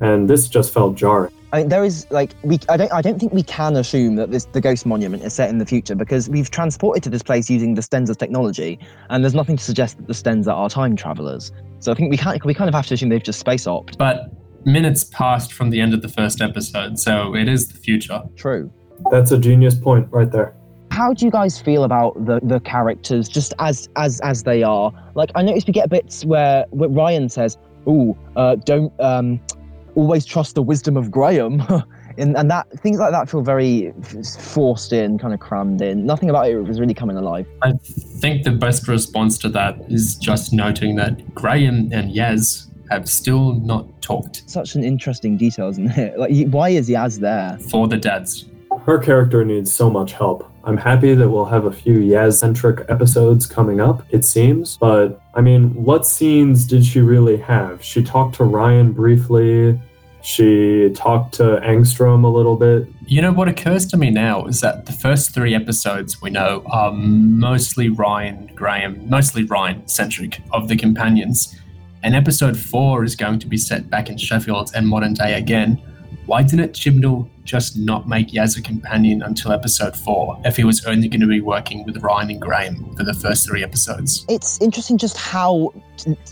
And this just felt jarring. I mean, there is like we. I don't. I don't think we can assume that this the Ghost Monument is set in the future because we've transported to this place using the Stenza technology, and there's nothing to suggest that the Stenza are time travelers. So I think we can't. We kind of have to assume they've just space opt. But minutes passed from the end of the first episode, so it is the future. True. That's a genius point right there. How do you guys feel about the the characters just as as as they are? Like I noticed we get bits where, where Ryan says, "Ooh, uh, don't um, always trust the wisdom of Graham." [LAUGHS] and, and that things like that feel very forced in, kind of crammed in. Nothing about it was really coming alive. I think the best response to that is just noting that Graham and Yaz have still not talked Such an interesting detail, isn't it? [LAUGHS] Like, why is Yaz there? for the dads. Her character needs so much help. I'm happy that we'll have a few Yaz centric episodes coming up, it seems. But, I mean, what scenes did she really have? She talked to Ryan briefly, she talked to Angstrom a little bit. You know what occurs to me now is that the first three episodes we know are mostly Ryan, Graham, mostly Ryan centric of the companions. And episode four is going to be set back in Sheffield and modern day again. Why didn't Chibnall just not make Yaz a companion until episode four if he was only going to be working with Ryan and Graham for the first three episodes? It's interesting just how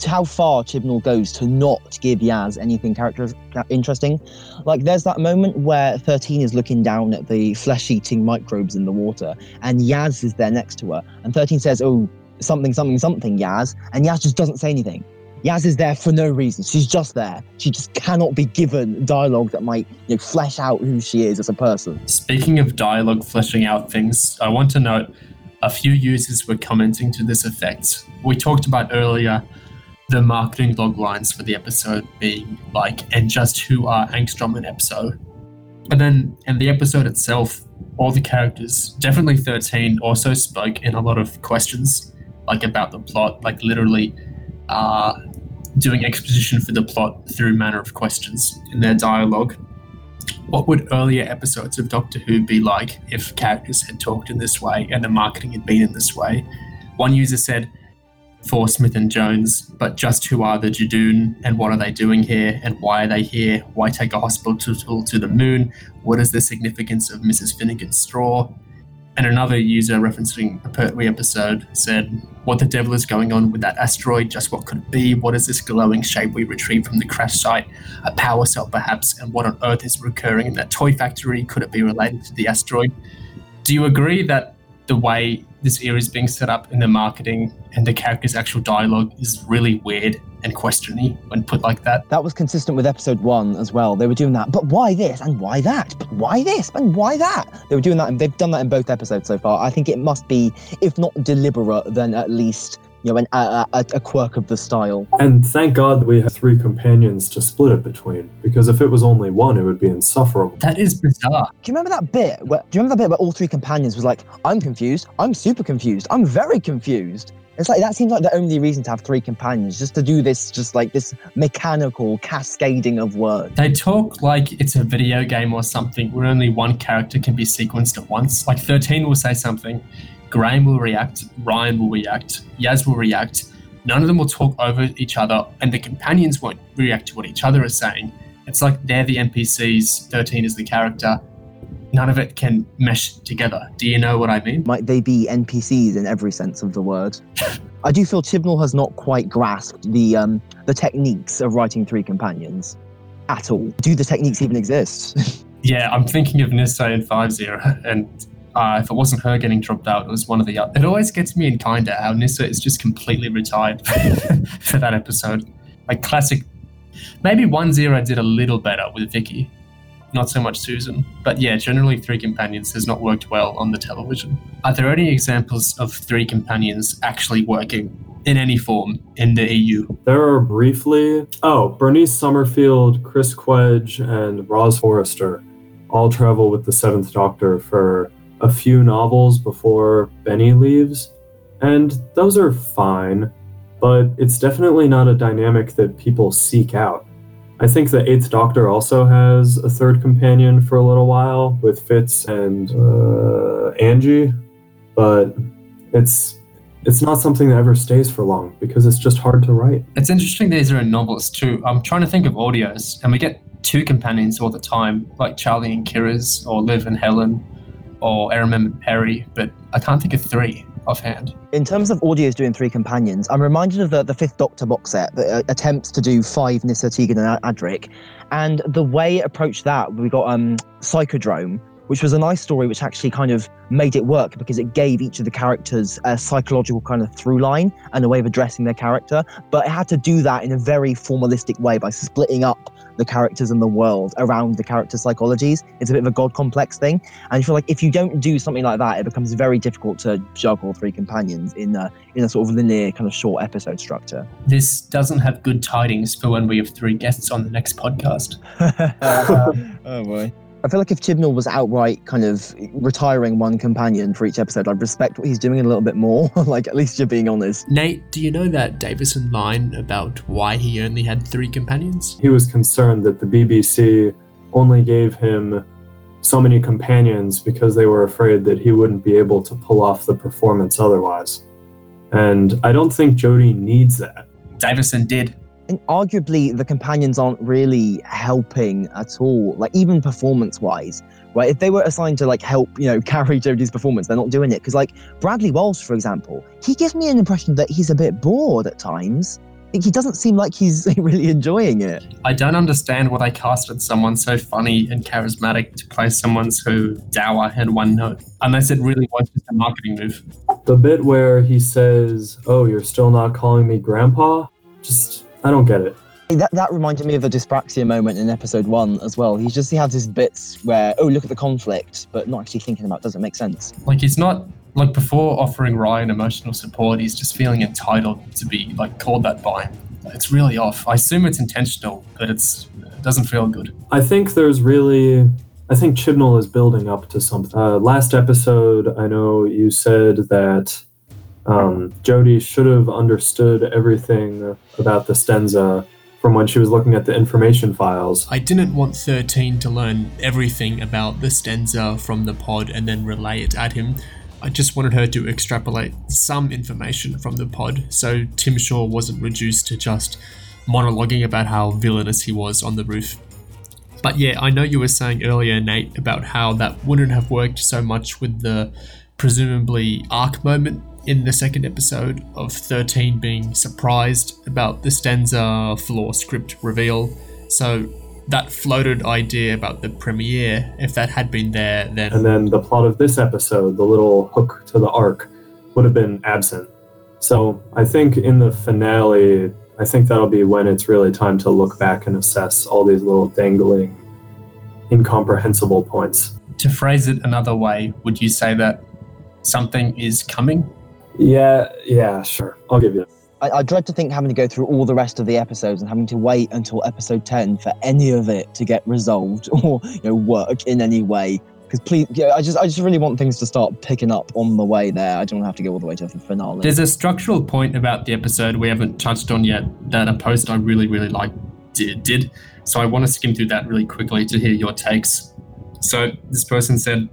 how far Chibnall goes to not give Yaz anything character interesting. Like there's that moment where 13 is looking down at the flesh-eating microbes in the water, and Yaz is there next to her, and 13 says, "Oh, something, something, something, Yaz," and Yaz just doesn't say anything. Yaz is there for no reason. She's just there. She just cannot be given dialogue that might you know, flesh out who she is as a person. Speaking of dialogue fleshing out things, I want to note a few users were commenting to this effect. We talked about earlier the marketing log lines for the episode being like, and just who are Angstrom and Epzo. But then in the episode itself, all the characters, definitely 13, also spoke in a lot of questions, like about the plot, like literally uh, doing exposition for the plot through manner of questions in their dialogue. What would earlier episodes of Doctor Who be like if characters had talked in this way and the marketing had been in this way? One user said, for Smith and Jones, but just who are the Judoon and what are they doing here and why are they here? Why take a hospital to the moon? What is the significance of Mrs. Finnegan's straw? And another user referencing a Pertwee episode said, What the devil is going on with that asteroid? Just what could it be? What is this glowing shape we retrieved from the crash site? A power cell, perhaps? And what on earth is recurring in that toy factory? Could it be related to the asteroid? Do you agree that the way this era is being set up in the marketing and the character's actual dialogue is really weird and questiony when put like that? That was consistent with episode one as well. They were doing that, but why this and why that? But why this and why that? They were doing that, and they've done that in both episodes so far. I think it must be, if not deliberate, then at least you know, an, a, a, a quirk of the style. And thank God we have three companions to split it between, because if it was only one, it would be insufferable. That is bizarre. Do you remember that bit? Where, do you remember that bit where all three companions was like, "I'm confused. I'm super confused. I'm very confused." It's like that seems like the only reason to have three companions, just to do this, just like this mechanical cascading of words. They talk like it's a video game or something where only one character can be sequenced at once. Like 13 will say something, Graham will react, Ryan will react, Yaz will react. None of them will talk over each other, and the companions won't react to what each other is saying. It's like they're the NPCs, 13 is the character. None of it can mesh together. Do you know what I mean? Might they be NPCs in every sense of the word? I do feel Chibnall has not quite grasped the um, the techniques of writing three companions at all. Do the techniques even exist? [LAUGHS] Yeah, I'm thinking of Nyssa in Five Zero, and uh, if it wasn't her getting dropped out, it was one of the. It always gets me in kinda how Nyssa is just completely retired [LAUGHS] for that episode. Like classic. Maybe One Zero did a little better with Vicki, not so much Susan. But yeah, generally Three Companions has not worked well on the television. Are there any examples of Three Companions actually working in any form in the EU? There are briefly. Oh, Bernice Summerfield, Chris Cwej, and Roz Forrester all travel with the Seventh Doctor for a few novels before Benny leaves. And those are fine, but it's definitely not a dynamic that people seek out. I think the Eighth Doctor also has a third companion for a little while with Fitz and uh, Anji, but it's it's not something that ever stays for long because it's just hard to write. It's interesting these are in novels too. I'm trying to think of audios, and we get two companions all the time, like Charley and C'rizz, or Liv and Helen, or and Peri, but I can't think of three offhand. In terms of audios doing three companions, I'm reminded of the, the Fifth Doctor box set that uh, attempts to do five Nyssa, Tegan, and Adric. And the way it approached that, we got um, Psychodrome, which was a nice story which actually kind of made it work because it gave each of the characters a psychological kind of through line and a way of addressing their character. But it had to do that in a very formalistic way by splitting up the characters and the world around the character psychologies. It's a bit of a god complex thing. And I feel like if you don't do something like that, it becomes very difficult to juggle three companions in a, in a sort of linear kind of short episode structure. This doesn't have good tidings for when we have three guests on the next podcast. [LAUGHS] [LAUGHS] Uh, oh boy. I feel like if Chibnall was outright kind of retiring one companion for each episode, I'd respect what he's doing a little bit more. [LAUGHS] like, at least you're being honest. Nate, do you know that Davison line about why he only had three companions? He was concerned that the BBC only gave him so many companions because they were afraid that he wouldn't be able to pull off the performance otherwise. And I don't think Jodie needs that. Davison did. And arguably, the companions aren't really helping at all, like even performance wise, right? If they were assigned to like help, you know, [LAUGHS] carry Jodie's performance, they're not doing it. Because, like, Bradley Walsh, for example, he gives me an impression that he's a bit bored at times. He doesn't seem like he's [LAUGHS] really enjoying it. I don't understand why they casted someone so funny and charismatic to play someone so dour and one note, unless it really was just a marketing move. The bit where he says, Oh, you're still not calling me grandpa? Just I don't get it. That, that reminded me of a dyspraxia moment in episode one as well. He just he has his bits where oh look at the conflict, but not actually thinking about does it make sense. Like he's not like before offering Ryan emotional support, he's just feeling entitled to be like called that by him. It's really off. I assume it's intentional, but it's it doesn't feel good. I think there's really I think Chibnall is building up to something. Uh, last episode, I know you said that um, Jodie should have understood everything about the Stenza from when she was looking at the information files. I didn't want 13 to learn everything about the Stenza from the pod and then relay it at him. I just wanted her to extrapolate some information from the pod so Tim Shaw wasn't reduced to just monologuing about how villainous he was on the roof. But yeah, I know you were saying earlier, Nate, about how that wouldn't have worked so much with the presumably arc moment in the second episode of 13 being surprised about the Stenza floor script reveal. So that floated idea about the premiere, if that had been there, then. And then the plot of this episode, the little hook to the arc, would have been absent. So I think in the finale, I think that'll be when it's really time to look back and assess all these little dangling, incomprehensible points. To phrase it another way, would you say that something is coming? Yeah, yeah, sure. I'll give you. I, I dread to think having to go through all the rest of the episodes and having to wait until episode 10 for any of it to get resolved [LAUGHS] or you know work in any way. Because please, yeah, I just I just really want things to start picking up on the way there. I don't want to have to go all the way to the finale. There's a structural point about the episode we haven't touched on yet that a post I really really like did, did. So I want to skim through that really quickly to hear your takes. So this person said,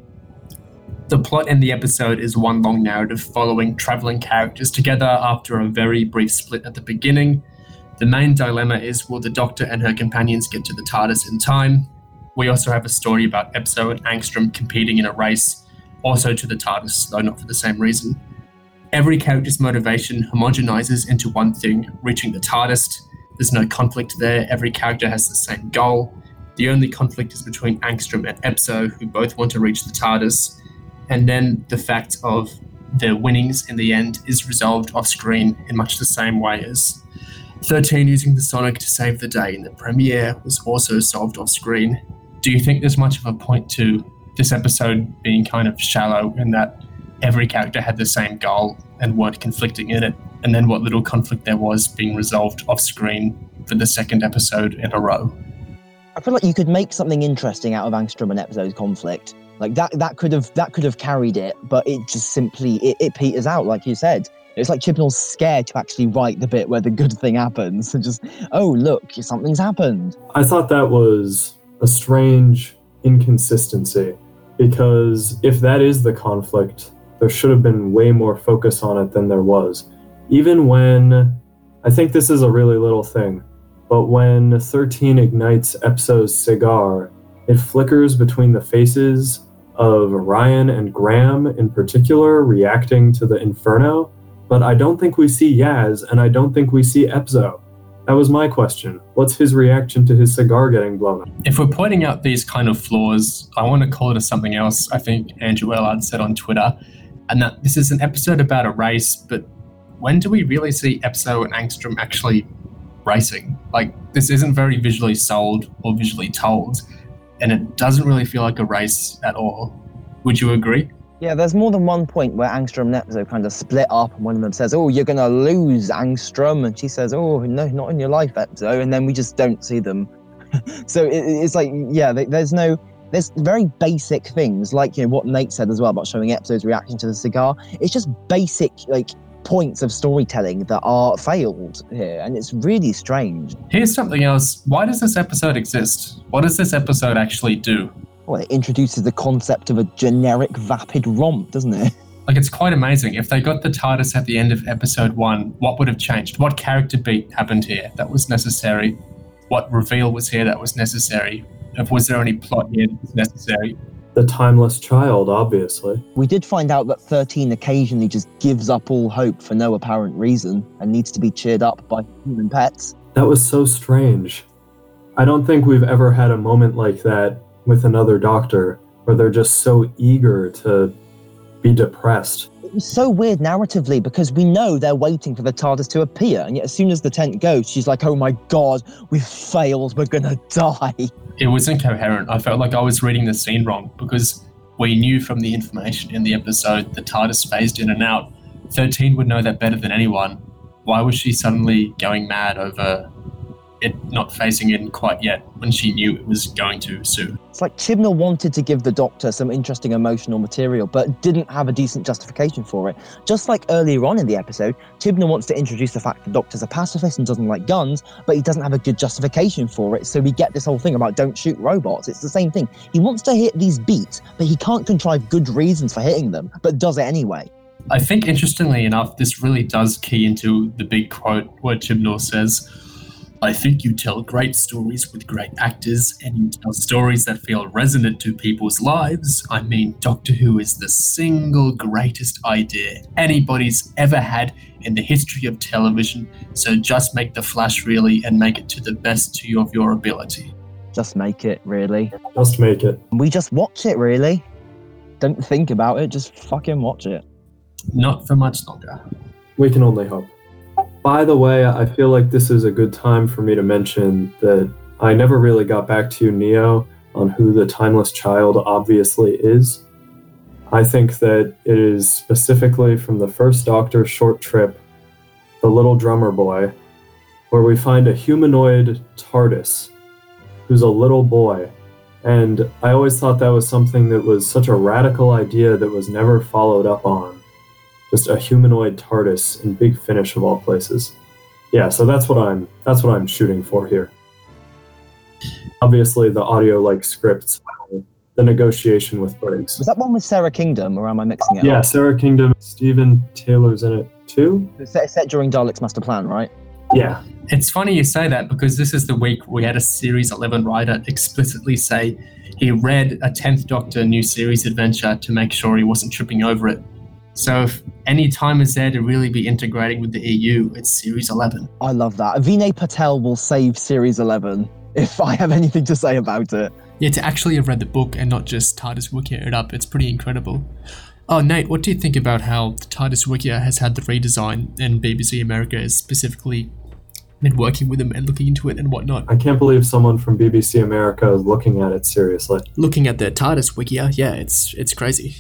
the plot in the episode is one long narrative following traveling characters together after a very brief split at the beginning. The main dilemma is will the Doctor and her companions get to the TARDIS in time? We also have a story about Epzo and Angstrom competing in a race, also to the TARDIS, though not for the same reason. Every character's motivation homogenizes into one thing reaching the TARDIS. There's no conflict there. Every character has the same goal. The only conflict is between Angstrom and Epzo, who both want to reach the TARDIS. And then the fact of the winnings in the end is resolved off screen in much the same way as 13 using the Sonic to save the day in the premiere was also solved off screen. Do you think there's much of a point to this episode being kind of shallow in that every character had the same goal and weren't conflicting in it? And then what little conflict there was being resolved off screen for the second episode in a row? I feel like you could make something interesting out of Angstrom and Epzo's conflict. Like that, that could have that could have carried it, but it just simply it, it peters out, like you said. It's like Chibnall's scared to actually write the bit where the good thing happens, and just oh look, something's happened. I thought that was a strange inconsistency because if that is the conflict, there should have been way more focus on it than there was. Even when I think this is a really little thing, but when 13 ignites Epzo's cigar, it flickers between the faces of Ryan and Graham in particular reacting to the inferno, but I don't think we see Yaz and I don't think we see Epzo. That was my question. What's his reaction to his cigar getting blown up? If we're pointing out these kind of flaws, I want to call it as something else. I think Andrew Ellard said on Twitter, and that this is an episode about a race, but when do we really see Epzo and Angstrom actually racing? Like, this isn't very visually sold or visually told, and it doesn't really feel like a race at all. Would you agree? Yeah, there's more than one point where Angstrom and Epzo kind of split up, and one of them says, "Oh, you're gonna lose, Angstrom," and she says, "Oh, no, not in your life, Epzo," and then we just don't see them. [LAUGHS] so it, it's like, yeah, there's no, there's very basic things like you know what Nate said as well about showing Epzo's reaction to the cigar. It's just basic like points of storytelling that are failed here, and it's really strange. Here's something else. Why does this episode exist? What does this episode actually do? Well, it introduces the concept of a generic vapid romp, doesn't it? [LAUGHS] Like, it's quite amazing. If they got the TARDIS at the end of episode one, what would have changed? What character beat happened here that was necessary? What reveal was here that was necessary? Was there any plot here that was necessary? The timeless child, obviously. We did find out that 13 occasionally just gives up all hope for no apparent reason and needs to be cheered up by human pets. That was so strange. I don't think we've ever had a moment like that with another doctor where they're just so eager to be depressed. It was so weird narratively because we know they're waiting for the TARDIS to appear, and yet as soon as the tent goes, she's like, "Oh my god, we've failed. We're gonna [LAUGHS] die." It was incoherent. I felt like I was reading the scene wrong because we knew from the information in the episode the TARDIS phased in and out. Thirteen would know that better than anyone. Why was she suddenly going mad over it not phasing in quite yet when she knew it was going to soon. It's like Chibnall wanted to give the Doctor some interesting emotional material, but didn't have a decent justification for it. Just like earlier on in the episode, Chibnall wants to introduce the fact that the Doctor's a pacifist and doesn't like guns, but he doesn't have a good justification for it. So we get this whole thing about don't shoot robots. It's the same thing. He wants to hit these beats, but he can't contrive good reasons for hitting them, but does it anyway. I think, interestingly enough, this really does key into the big quote where Chibnall says, I think you tell great stories with great actors, and you tell stories that feel resonant to people's lives. I mean, Doctor Who is the single greatest idea anybody's ever had in the history of television, so just make The Flash really and make it to the best of your ability. Just make it, really. Just make it. We just watch it, really. Don't think about it, just fucking watch it. Not for much longer. We can only hope. By the way, I feel like this is a good time for me to mention that I never really got back to you, Neo, on who the Timeless Child obviously is. I think that it is specifically from the first Doctor short trip, The Little Drummer Boy, where we find a humanoid TARDIS who's a little boy. And I always thought that was something that was such a radical idea that was never followed up on just a humanoid TARDIS in Big Finish of all places. Yeah, so that's what I'm that's what I'm shooting for here. Obviously, the audio like scripts, the negotiation with Briggs. Was that one with Sara Kingdom, or am I mixing it Yeah, up? Sara Kingdom, Steven Taylor's in it too. It's set, set during Dalek's Master Plan, right? Yeah, It's funny you say that because this is the week we had a Series 11 writer explicitly say he read a 10th Doctor new series adventure to make sure he wasn't tripping over it. So if any time is there to really be integrating with the EU, it's Series 11. I love that. Vinay Patel will save Series 11 if I have anything to say about it. Yeah, to actually have read the book and not just TARDIS Wikia it up, it's pretty incredible. Oh, Nate, what do you think about how the TARDIS Wikia has had the redesign and BBC America is specifically been working with them and looking into it and whatnot? I can't believe someone from BBC America is looking at it seriously. Looking at their TARDIS Wikia, yeah, it's it's crazy.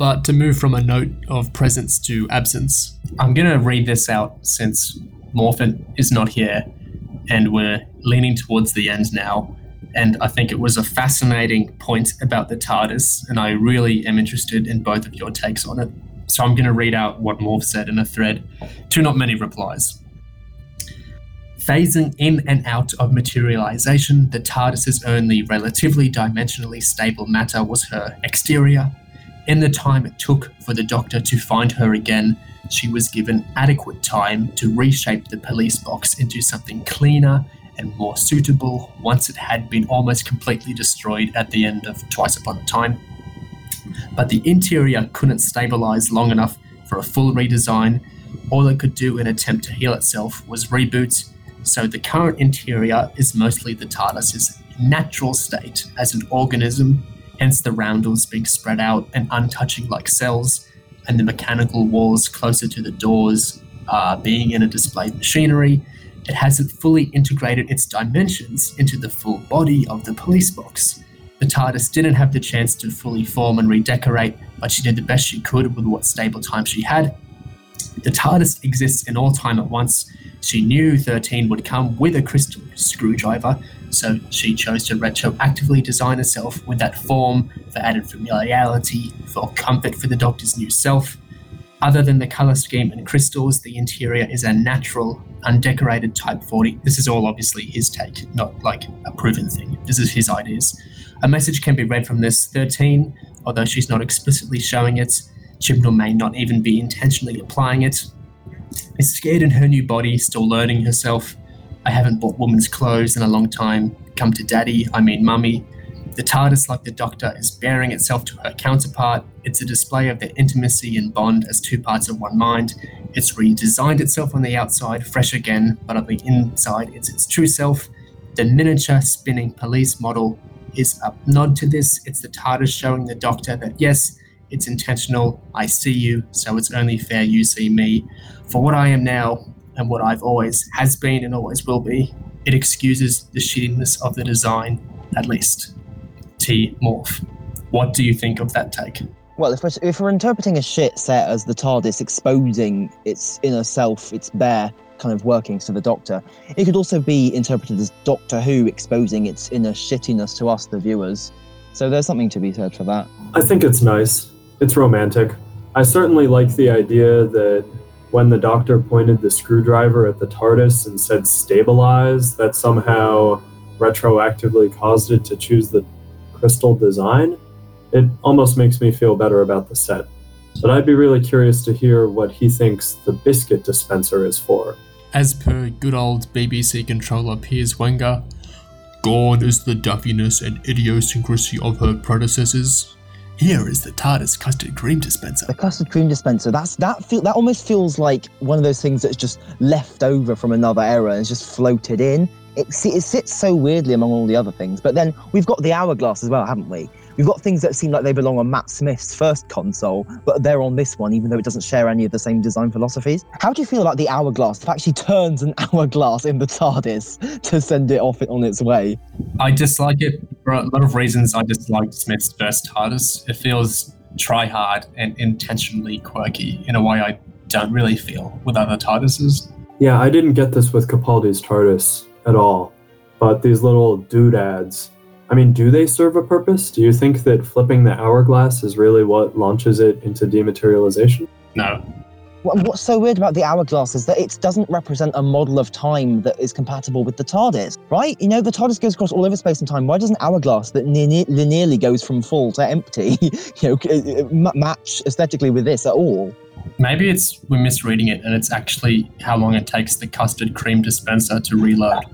But to move from a note of presence to absence, I'm going to read this out since Morphin is not here and we're leaning towards the end now. And I think it was a fascinating point about the TARDIS, and I really am interested in both of your takes on it. So I'm going to read out what Morph said in a thread to not many replies. Phasing in and out of materialization, the TARDIS's only relatively dimensionally stable matter was her exterior. In the time it took for the Doctor to find her again, she was given adequate time to reshape the police box into something cleaner and more suitable once it had been almost completely destroyed at the end of Twice Upon a Time. But the interior couldn't stabilize long enough for a full redesign. All it could do in attempt to heal itself was reboot, so the current interior is mostly the TARDIS's natural state as an organism, hence the roundels being spread out and untouching like cells, and the mechanical walls closer to the doors uh, being in a displayed machinery. It hasn't fully integrated its dimensions into the full body of the police box. The TARDIS didn't have the chance to fully form and redecorate, but she did the best she could with what stable time she had. The TARDIS exists in all time at once. She knew 13 would come with a crystal screwdriver, so she chose to retroactively design herself with that form for added familiarity, for comfort for the Doctor's new self. Other than the color scheme and crystals, the interior is a natural, undecorated Type 40. This is all obviously his take, not like a proven thing. This is his ideas. A message can be read from this 13, although she's not explicitly showing it. Chibnall may not even be intentionally applying it. Is scared in her new body, still learning herself. I haven't bought woman's clothes in a long time. Come to daddy, I mean mummy. The TARDIS, like the Doctor, is bearing itself to her counterpart. It's a display of their intimacy and bond as two parts of one mind. It's redesigned itself on the outside, fresh again, but on the inside, it's its true self. The miniature spinning police model is a nod to this. It's the TARDIS showing the Doctor that yes, it's intentional. I see you, so it's only fair you see me. For what I am now, and what I've always has been and always will be, it excuses the shittiness of the design, at least. T Morph. What do you think of that take? Well, if we're, if we're interpreting a shit set as the TARDIS exposing its inner self, its bare kind of workings to the Doctor, it could also be interpreted as Doctor Who exposing its inner shittiness to us, the viewers. So there's something to be said for that. I think it's nice. It's romantic. I certainly like the idea that when the doctor pointed the screwdriver at the TARDIS and said stabilize, that somehow retroactively caused it to choose the crystal design. It almost makes me feel better about the set. But I'd be really curious to hear what he thinks the biscuit dispenser is for. As per good old BBC controller Piers Wenger, gone is the duffiness and idiosyncrasy of her predecessors. Here is the TARDIS custard cream dispenser. The custard cream dispenser. That's that feel that almost feels like one of those things that's just left over from another era and just floated in. It, it sits so weirdly among all the other things. But then we've got the hourglass as well, haven't we? We've got things that seem like they belong on Matt Smith's first console, but they're on this one, even though it doesn't share any of the same design philosophies. How do you feel about the hourglass? It actually turns an [LAUGHS] hourglass in the TARDIS to send it off on its way. I dislike it for a lot of reasons. I dislike Smith's first TARDIS. It feels try hard and intentionally quirky in a way I don't really feel with other TARDISes. Yeah, I didn't get this with Capaldi's TARDIS at all. But these little doodads, I mean, do they serve a purpose? Do you think that flipping the hourglass is really what launches it into dematerialization? No. What's so weird about the hourglass is that it doesn't represent a model of time that is compatible with the TARDIS, right? You know, the TARDIS goes across all over space and time. Why does an hourglass that linear- linearly goes from full to empty, [LAUGHS] you know, c- uh, ma- match aesthetically with this at all? Maybe it's we're misreading it and it's actually how long it takes the custard cream dispenser to reload.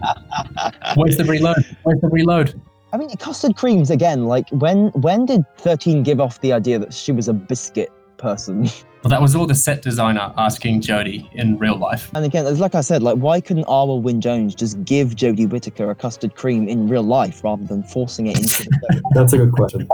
[LAUGHS] Where's the reload? Where's the reload? I mean, custard creams again. Like when when did thirteen give off the idea that she was a biscuit person. [LAUGHS] Well, that was all the set designer asking Jodie in real life. And again, it's like I said, like why couldn't Arwel Wyn Jones just give Jodie Whittaker a custard cream in real life rather than forcing it into the show? [LAUGHS] That's a good question.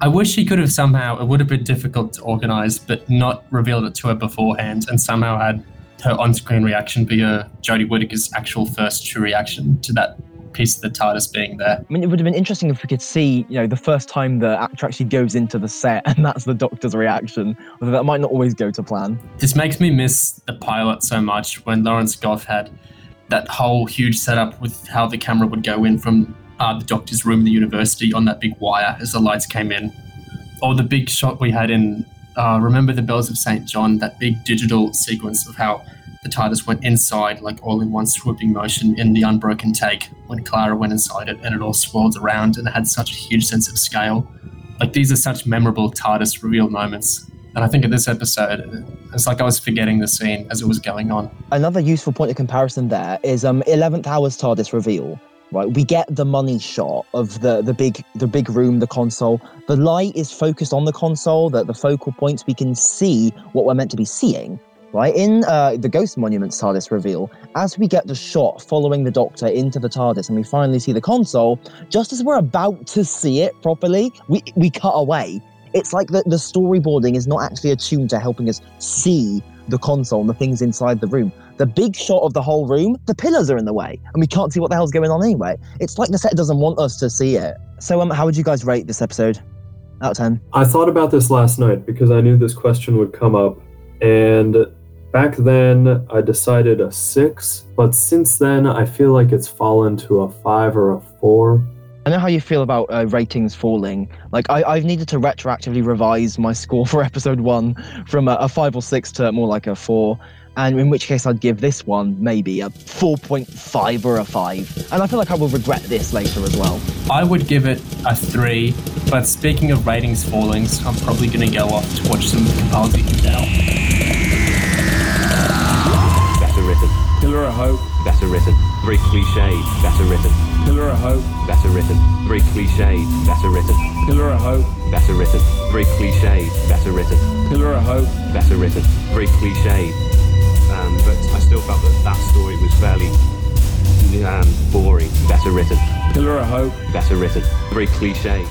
I wish he could have somehow, it would have been difficult to organize, but not revealed it to her beforehand and somehow had her on screen reaction be her Jodie Whittaker's actual first true reaction to that piece of the TARDIS being there. I mean, it would have been interesting if we could see, you know, the first time the actor actually goes into the set [LAUGHS] and that's the doctor's reaction. Although that might not always go to plan. This makes me miss the pilot so much when Lawrence Gough had that whole huge setup with how the camera would go in from uh, the doctor's room in the university on that big wire as the lights came in. Or the big shot we had in uh, Remember the Bells of St. John, that big digital sequence of how the TARDIS went inside, like all in one swooping motion in the unbroken take when Clara went inside it and it all swirled around and it had such a huge sense of scale. Like these are such memorable TARDIS reveal moments. And I think in this episode, it's like I was forgetting the scene as it was going on. Another useful point of comparison there is um 11th hour's TARDIS reveal. Right, we get the money shot of the the big the big room, the console. The light is focused on the console, that the focal points we can see what we're meant to be seeing. Right in uh, the Ghost Monuments TARDIS reveal, as we get the shot following the Doctor into the TARDIS, and we finally see the console, just as we're about to see it properly, we we cut away. It's like the, the storyboarding is not actually attuned to helping us see the console and the things inside the room. The big shot of the whole room, the pillars are in the way, and we can't see what the hell's going on anyway. It's like the set doesn't want us to see it. So, um, how would you guys rate this episode? Out of ten. I thought about this last night because I knew this question would come up, and back then I decided a six, but since then I feel like it's fallen to a five or a four. I know how you feel about uh, ratings falling. Like I, I've needed to retroactively revise my [LAUGHS] score for episode one from a, a five or six to more like a four. And in which case, I'd give this one maybe a 4.5 or a 5. And I feel like I will regret this later as well. I would give it a three, but speaking of ratings fallings, I'm probably going to go off to watch some Capaldi now. Pillar of Hope. Better written. Very cliche. Better written. Pillar of Hope. Better written. Very cliche. Better written. Pillar of Hope. Better written. Very cliche. Better written. Pillar of Hope. Better written. Very cliche. Um, but I still felt that that story was fairly um, boring. Better written. Pillar of Hope. Better written. Very cliche.